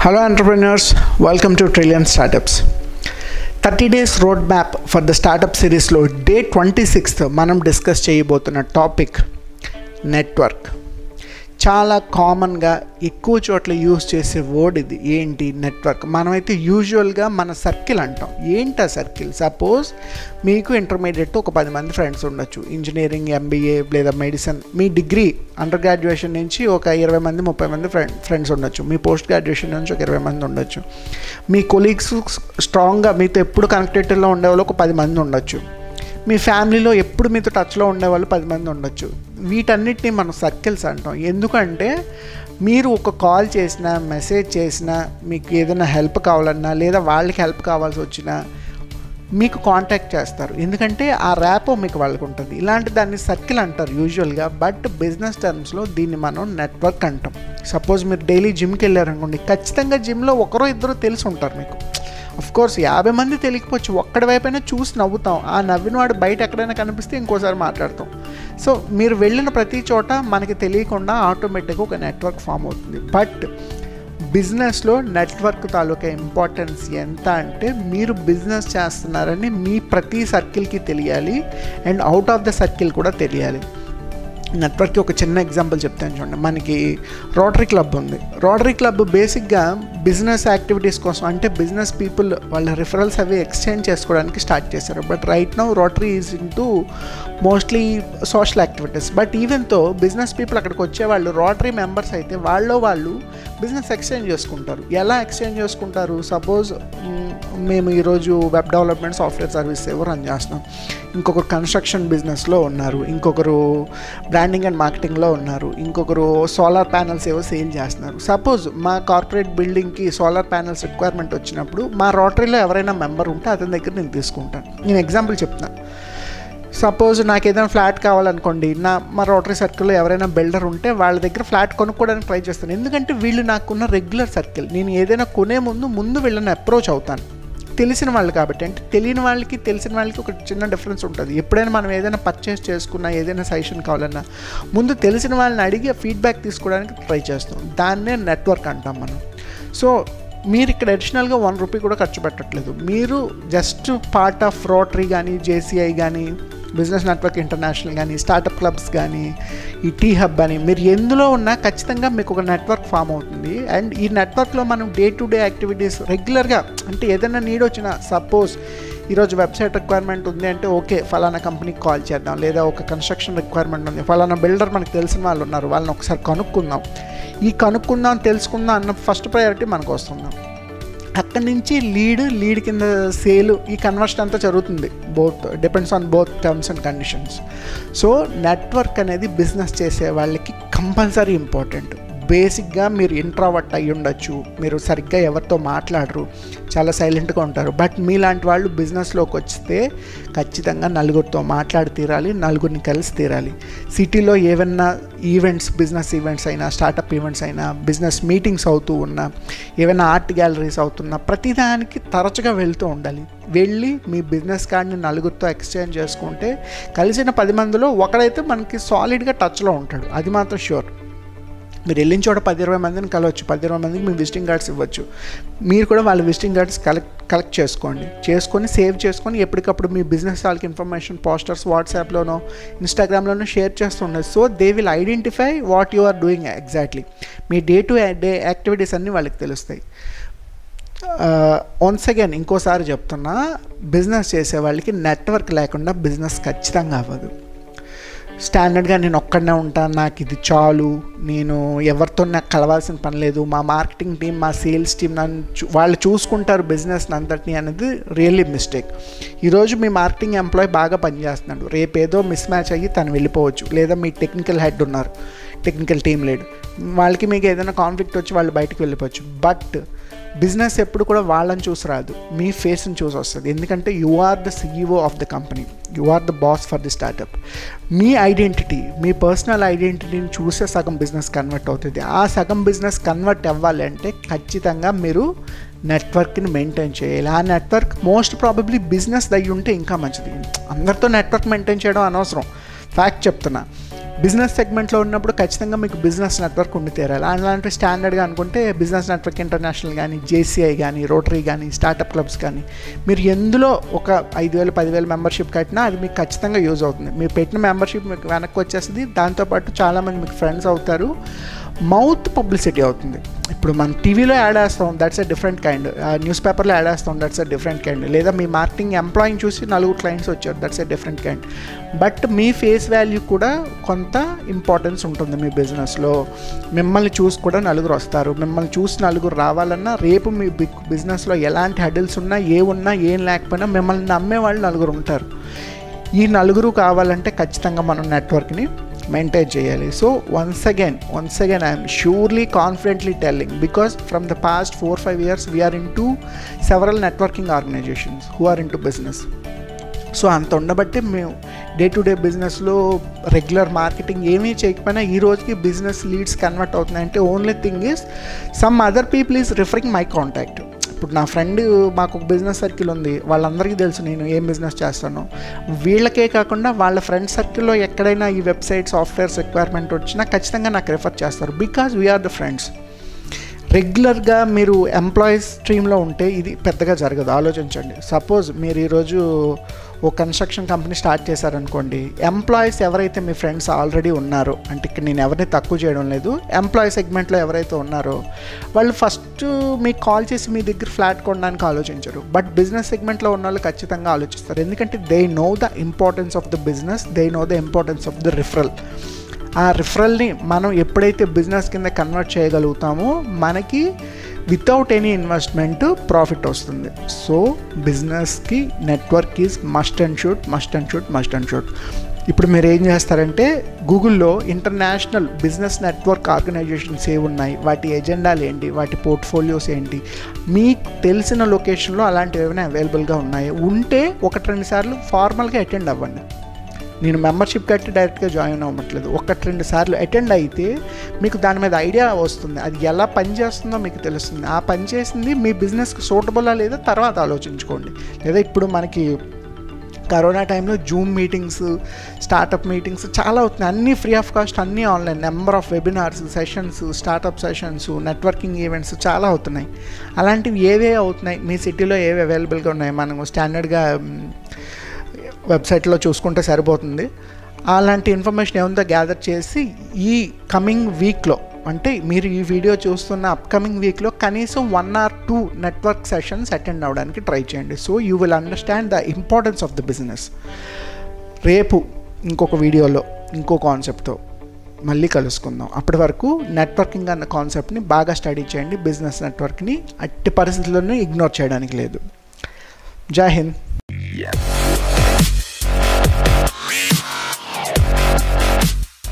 Hello, entrepreneurs. Welcome to Trillion Startups. Thirty days road map for the startup సిరీస్లో day twenty sixth మనం discuss చేయబోతున్న topic network చాలా కామన్గా ఎక్కువ చోట్ల యూజ్ చేసే వర్డ్ ఇది. ఏంటి? నెట్వర్క్. మనమైతే యూజువల్గా మన సర్కిల్ అంటాం. ఏంటి ఆ సర్కిల్? సపోజ్ మీకు ఇంటర్మీడియట్ ఒక పది మంది ఫ్రెండ్స్ ఉండొచ్చు. ఇంజనీరింగ్ ఎంబీఏ లేదా మెడిసిన్. మీ డిగ్రీ అండర్ గ్రాడ్యుయేషన్ నుంచి ఒక ఇరవై మంది ముప్పై మంది ఫ్రెండ్ ఫ్రెండ్స్ ఉండొచ్చు. మీ పోస్ట్ గ్రాడ్యుయేషన్ నుంచి ఒక ఇరవై మంది ఉండొచ్చు. మీ కొలీగ్స్ స్ట్రాంగ్గా మీతో ఎప్పుడు కనెక్టెడ్లో ఉండేవాళ్ళు ఒక పది మంది ఉండొచ్చు. మీ ఫ్యామిలీలో ఎప్పుడు మీతో టచ్లో ఉండేవాళ్ళు పది మంది ఉండొచ్చు. వీటన్నిటిని మనం సర్కిల్స్ అంటాం. ఎందుకంటే మీరు ఒక కాల్ చేసినా మెసేజ్ చేసినా మీకు ఏదైనా హెల్ప్ కావాలన్నా లేదా వాళ్ళకి హెల్ప్ కావాల్సి వచ్చినా మీకు కాంటాక్ట్ చేస్తారు. ఎందుకంటే ఆ ర్యాపో మీకు వాళ్ళకు ఉంటుంది. ఇలాంటి దాన్ని సర్కిల్ అంటారు యూజువల్గా. బట్ బిజినెస్ టర్మ్స్లో దీన్ని మనం నెట్వర్క్ అంటాం. సపోజ్ మీరు డైలీ జిమ్కి వెళ్ళారనుకోండి ఖచ్చితంగా జిమ్లో ఒకరో ఇద్దరు తెలిసి ఉంటారు మీకు. కోర్స్ యాభై మంది తెలియకపోవచ్చు. ఒక్కడి వైపైనా చూసి నవ్వుతాం. ఆ నవ్విన వాడు బయట ఎక్కడైనా కనిపిస్తే ఇంకోసారి మాట్లాడతాం. సో మీరు వెళ్ళిన ప్రతి చోట మనకి తెలియకుండా ఆటోమేటిక్గా ఒక నెట్వర్క్ ఫామ్ అవుతుంది. బట్ బిజినెస్లో నెట్వర్క్ తాలూకా ఇంపార్టెన్స్ ఎంత అంటే మీరు బిజినెస్ చేస్తున్నారని మీ ప్రతి సర్కిల్కి తెలియాలి. And out of the circle కూడా తెలియాలి. నెట్వర్క్కి ఒక చిన్న ఎగ్జాంపుల్ చెప్తాను చూడండి. మనకి రోటరీ క్లబ్ ఉంది. రోటరీ క్లబ్ బేసిక్గా బిజినెస్ యాక్టివిటీస్ కోసం అంటే బిజినెస్ పీపుల్ వాళ్ళ రిఫరల్స్ అవి ఎక్స్చేంజ్ చేసుకోవడానికి స్టార్ట్ చేశారు. But right now rotary is into mostly social activities but ఈవెన్తో business people అక్కడికి వచ్చే వాళ్ళు రోటరీ మెంబర్స్ అయితే వాళ్ళలో వాళ్ళు బిజినెస్ ఎక్స్చేంజ్ చేసుకుంటారు. ఎలా ఎక్స్చేంజ్ చేసుకుంటారు? సపోజ్ మేము ఈరోజు వెబ్ డెవలప్మెంట్ సాఫ్ట్వేర్ సర్వీస్ ఎవరు రన్ చేస్తున్నాం. ఇంకొకరు కన్స్ట్రక్షన్ బిజినెస్లో ఉన్నారు. ఇంకొకరు బ్రాండింగ్ అండ్ మార్కెటింగ్లో ఉన్నారు. ఇంకొకరు సోలార్ ప్యానల్స్ ఏవో సేల్ చేస్తున్నారు. సపోజ్ మా కార్పొరేట్ బిల్డింగ్కి సోలార్ ప్యానల్స్ రిక్వైర్మెంట్ వచ్చినప్పుడు మా రోటరీలో ఎవరైనా మెంబర్ ఉంటే అతని దగ్గర నేను తీసుకుంటాను. నేను ఎగ్జాంపుల్ చెప్తాను సపోజ్ నాకు ఏదైనా ఫ్లాట్ కావాలనుకోండి నా మా రోటరీ సర్కిల్లో ఎవరైనా బిల్డర్ ఉంటే వాళ్ళ దగ్గర ఫ్లాట్ కొనుక్కోవడానికి ట్రై చేస్తాను. ఎందుకంటే వీళ్ళు నాకున్న రెగ్యులర్ సర్కిల్ నేను ఏదైనా కొనే ముందు ముందు వీళ్ళని అప్రోచ్ అవుతాను. తెలిసిన వాళ్ళు కాబట్టి అంటే తెలియని వాళ్ళకి తెలిసిన వాళ్ళకి ఒక చిన్న డిఫరెన్స్ ఉంటుంది. ఎప్పుడైనా మనం ఏదైనా పర్చేస్ చేసుకున్నా ఏదైనా సజెషన్ కావాలన్నా ముందు తెలిసిన వాళ్ళని అడిగి ఫీడ్బ్యాక్ తీసుకోవడానికి ట్రై చేస్తాం. దాన్నే నెట్వర్క్ అంటాం మనం. సో మీరు ఇక్కడ అడిషనల్గా వన్ రూపీ కూడా ఖర్చు పెట్టట్లేదు. మీరు జస్ట్ పార్ట్ ఆఫ్ రోటరీ కానీ జేసీఐ కానీ బిజినెస్ నెట్వర్క్ ఇంటర్నేషనల్ కానీ స్టార్టప్ క్లబ్స్ కానీ ఈ టీ హబ్ అని మీరు ఎందులో ఉన్నా ఖచ్చితంగా మీకు ఒక నెట్వర్క్ ఫామ్ అవుతుంది. అండ్ ఈ నెట్వర్క్లో మనం డే టు డే యాక్టివిటీస్ రెగ్యులర్గా అంటే ఏదైనా నీడ్ వచ్చినా సపోజ్ ఈరోజు వెబ్సైట్ రిక్వైర్మెంట్ ఉంది అంటే ఓకే ఫలానా కంపెనీకి కాల్ చేద్దాం. లేదా ఒక కన్స్ట్రక్షన్ రిక్వైర్మెంట్ ఉంది. ఫలానా బిల్డర్ మనకు తెలిసిన వాళ్ళు ఉన్నారు. వాళ్ళని ఒకసారి కనుక్కుందాం. ఈ కనుక్కుందాం తెలుసుకుందాం అన్న ఫస్ట్ ప్రయారిటీ మనకు వస్తుందాం. అక్కడి నుంచి లీడ్ లీడ్ కింద సేల్ ఈ కన్వర్షన్ అంతా జరుగుతుంది. Both depends on both terms and conditions so network అనేది బిజినెస్ చేసే వాళ్ళకి కంపల్సరీ ఇంపార్టెంట్ బేసిక్గా మీరు ఇంట్రావర్ట్ అయ్యి ఉండొచ్చు. మీరు సరిగ్గా ఎవరితో మాట్లాడరు. చాలా సైలెంట్గా ఉంటారు. బట్ మీలాంటి వాళ్ళు బిజినెస్లోకి వస్తే ఖచ్చితంగా నలుగురితో మాట్లాడి తీరాలి నలుగురిని కలిసి తీరాలి. సిటీలో ఏవన్నా ఈవెంట్స్ బిజినెస్ ఈవెంట్స్ అయినా స్టార్టప్ ఈవెంట్స్ అయినా బిజినెస్ మీటింగ్స్ అవుతూ ఉన్నా ఏవైనా ఆర్ట్ గ్యాలరీస్ అవుతున్నా ప్రతిదానికి తరచుగా వెళ్తూ ఉండాలి. వెళ్ళి మీ బిజినెస్ కార్డ్ని నలుగురితో ఎక్స్చేంజ్ చేసుకుంటే కలిసిన పది మందిలో ఒకడైతే మనకి సాలిడ్గా టచ్లో ఉంటాడు. అది మాత్రం షూర్ మీరు వెళ్ళిన చోట పది ఇరవై మందిని కలవచ్చు పది ఇరవై మందికి మీ విజిటింగ్ కార్డ్స్ ఇవ్వచ్చు. మీరు కూడా వాళ్ళ విజిటింగ్ కార్డ్స్ కలెక్ట్ కలెక్ట్ చేసుకోండి. చేసుకొని సేవ్ చేసుకొని ఎప్పటికప్పుడు మీ బిజినెస్ వాళ్ళకి ఇన్ఫర్మేషన్ పోస్టర్స్ వాట్సాప్లోనో ఇన్స్టాగ్రామ్లోనో షేర్ చేస్తుండే. So they will identify what you are doing exactly me day to day activities అన్నీ వాళ్ళకి తెలుస్తాయి. Uh, వన్స్ అగైన్ ఇంకోసారి చెప్తున్నా బిజినెస్ చేసే వాళ్ళకి నెట్వర్క్ లేకుండా బిజినెస్ ఖచ్చితంగా అవ్వదు. స్టాండర్డ్గా నేను ఒక్కడనే ఉంటాను. నాకు ఇది చాలు. నేను ఎవరితో నాకు కలవాల్సిన పని లేదు. మా మార్కెటింగ్ టీం మా సేల్స్ టీం నన్ను చూ- వాళ్ళు చూసుకుంటారు బిజినెస్ అంతటిని అనేది రియల్లీ మిస్టేక్. ఈరోజు మీ మార్కెటింగ్ ఎంప్లాయ్ బాగా పనిచేస్తున్నాడు. రేపు ఏదో మిస్ మ్యాచ్ అయ్యి తను వెళ్ళిపోవచ్చు. లేదా మీ టెక్నికల్ హెడ్ ఉన్నారు. Technical team lead. వాళ్ళకి మీకు ఏదైనా కాన్ఫ్లిక్ట్ వచ్చి వాళ్ళు బయటకు వెళ్ళిపోవచ్చు. బట్ బిజినెస్ ఎప్పుడు కూడా వాళ్ళని చూసి రాదు మీ ఫేస్ని చూసి వస్తుంది. ఎందుకంటే you are the CEO of the company you are the boss for the startup me identity మీ పర్సనల్ ఐడెంటిటీని చూసే సగం బిజినెస్ కన్వర్ట్ అవుతుంది. ఆ సగం బిజినెస్ కన్వర్ట్ అవ్వాలి అంటే ఖచ్చితంగా మీరు నెట్వర్క్ని మెయింటైన్ చేయాలి. ఆ నెట్వర్క్ మోస్ట్ ప్రాబబ్లీ బిజినెస్ దయ్యి ఉంటే ఇంకా మంచిది. అందరితో నెట్వర్క్ మెయింటైన్ చేయడం అనవసరం. ఫ్యాక్ట్ చెప్తున్నా. బిజినెస్ సెగ్మెంట్లో ఉన్నప్పుడు ఖచ్చితంగా మీకు బిజినెస్ నెట్వర్క్ ఉండి తీరాలి. అలాంటి స్టాండర్డ్గా అనుకుంటే బిజినెస్ నెట్వర్క్ ఇంటర్నేషనల్ కానీ జేసీఐ కానీ రోటరీ కానీ స్టార్టప్ క్లబ్స్ కానీ మీరు ఎందులో ఒక ఐదు వేలు పదివేల మెంబర్షిప్ కట్టినా అది మీకు ఖచ్చితంగా యూజ్ అవుతుంది. మీరు పెట్టిన మెంబర్షిప్ మీకు వెనక్కి వచ్చేస్తుంది. దాంతోపాటు చాలామంది మీకు ఫ్రెండ్స్ అవుతారు. మౌత్ పబ్లిసిటీ అవుతుంది. ఇప్పుడు మనం టీవీలో యాడ్ వేస్తాం that's a different kind news పేపర్లో యాడ్ వేస్తాం దట్స్ ఎ డిఫరెంట్ కైండ్ లేదా మీ మార్కెటింగ్ ఎంప్లాయింగ్ చూసి నలుగురు క్లయింట్స్ వచ్చారు that's a different kind but me face value కూడా కొంత ఇంపార్టెన్స్ ఉంటుంది మీ బిజినెస్లో మిమ్మల్ని చూసి కూడా నలుగురు వస్తారు. మిమ్మల్ని చూసి నలుగురు రావాలన్నా రేపు మీ బిగ్ బిజినెస్లో ఎలాంటి హెడిల్స్ ఉన్నా ఏ ఉన్నా ఏం లేకపోయినా మిమ్మల్ని నమ్మే వాళ్ళు నలుగురు ఉంటారు. ఈ నలుగురు కావాలంటే ఖచ్చితంగా మనం నెట్వర్క్ని మెయింటైన్ చేయాలి. So once again once again I'm surely confidently telling because from the past four five years we're into several networking organisations who are into business so అంత ఉండబట్టి మేము డే టు డే బిజినెస్లో రెగ్యులర్ మార్కెటింగ్ ఏమీ చేయకపోయినా ఈ రోజుకి business leads convert అవుతున్నాయంటే only thing is some other people is referring my contact ఇప్పుడు నా ఫ్రెండ్ మాకు ఒక బిజినెస్ సర్కిల్ ఉంది. వాళ్ళందరికీ తెలుసు నేను ఏం బిజినెస్ చేస్తాను. వీళ్ళకే కాకుండా వాళ్ళ ఫ్రెండ్ సర్కిల్లో ఎక్కడైనా ఈ వెబ్సైట్ సాఫ్ట్వేర్స్ రిక్వైర్మెంట్ వచ్చినా ఖచ్చితంగా నాకు రిఫర్ చేస్తారు. Because we're the friends. రెగ్యులర్గా మీరు ఎంప్లాయీస్ స్ట్రీమ్లో ఉంటే ఇది పెద్దగా జరగదు. ఆలోచించండి. సపోజ్ మీరు ఈరోజు ఓ కన్స్ట్రక్షన్ కంపెనీ స్టార్ట్ చేశారనుకోండి ఎంప్లాయీస్ ఎవరైతే మీ ఫ్రెండ్స్ ఆల్రెడీ ఉన్నారో అంటే ఇక్కడ నేను ఎవరిని తక్కువ చేయడం లేదు ఎంప్లాయీ సెగ్మెంట్లో ఎవరైతే ఉన్నారో వాళ్ళు ఫస్ట్ మీకు కాల్ చేసి మీ దగ్గర ఫ్లాట్ కొనడానికి ఆలోచించరు. బట్ బిజినెస్ సెగ్మెంట్లో ఉన్న వాళ్ళు ఖచ్చితంగా ఆలోచిస్తారు. ఎందుకంటే they know the importance of the business they know the importance of the referral. ఆ రిఫరల్ని మనం ఎప్పుడైతే బిజినెస్ కింద కన్వర్ట్ చేయగలుగుతామో మనకి వితౌట్ ఎనీ ఇన్వెస్ట్మెంట్ ప్రాఫిట్ వస్తుంది. సో బిజినెస్కి network is must and should must and should must and should ఇప్పుడు మీరు ఏం చేస్తారంటే గూగుల్లో ఇంటర్నేషనల్ బిజినెస్ నెట్వర్క్ ఆర్గనైజేషన్స్ ఏ ఉన్నాయి? వాటి ఎజెండాలు ఏంటి? వాటి పోర్ట్ఫోలియోస్ ఏంటి? మీకు తెలిసిన లొకేషన్లో అలాంటివి ఏమైనా అవైలబుల్గా ఉన్నాయి? ఉంటే ఒకటి రెండు సార్లు ఫార్మల్గా అటెండ్ అవ్వండి. నేను మెంబర్షిప్ కట్టి డైరెక్ట్గా జాయిన్ అవ్వట్లేదు. ఒకటి రెండు సార్లు అటెండ్ అయితే మీకు దాని మీద ఐడియా వస్తుంది. అది ఎలా పనిచేస్తుందో మీకు తెలుస్తుంది. ఆ పని చేసింది మీ బిజినెస్కి సూటబులా లేదా తర్వాత ఆలోచించుకోండి. లేదా ఇప్పుడు మనకి కరోనా టైంలో జూమ్ మీటింగ్స్ స్టార్టప్ మీటింగ్స్ చాలా అవుతున్నాయి. అన్నీ ఫ్రీ ఆఫ్ కాస్ట్ అన్నీ online number of webinars sessions startup sessions networking events చాలా అవుతున్నాయి. అలాంటివి ఏవే అవుతున్నాయి? మీ సిటీలో ఏవి అవైలబుల్గా ఉన్నాయి? మనం స్టాండర్డ్గా వెబ్సైట్లో చూసుకుంటే సరిపోతుంది. అలాంటి ఇన్ఫర్మేషన్ ఏముందో గ్యాదర్ చేసి ఈ కమింగ్ వీక్లో అంటే మీరు ఈ వీడియో చూస్తున్న అప్కమింగ్ వీక్లో కనీసం one or two network sessions attend అవ్వడానికి ట్రై చేయండి. So you will understand the importance of the business. రేపు ఇంకొక వీడియోలో ఇంకో కాన్సెప్ట్తో మళ్ళీ కలుసుకుందాం. అప్పటి వరకు నెట్వర్కింగ్ అన్న కాన్సెప్ట్ని బాగా స్టడీ చేయండి. బిజినెస్ నెట్వర్క్ని అట్టి పరిస్థితుల్లోనూ ఇగ్నోర్ చేయడానికి లేదు. జై హింద్.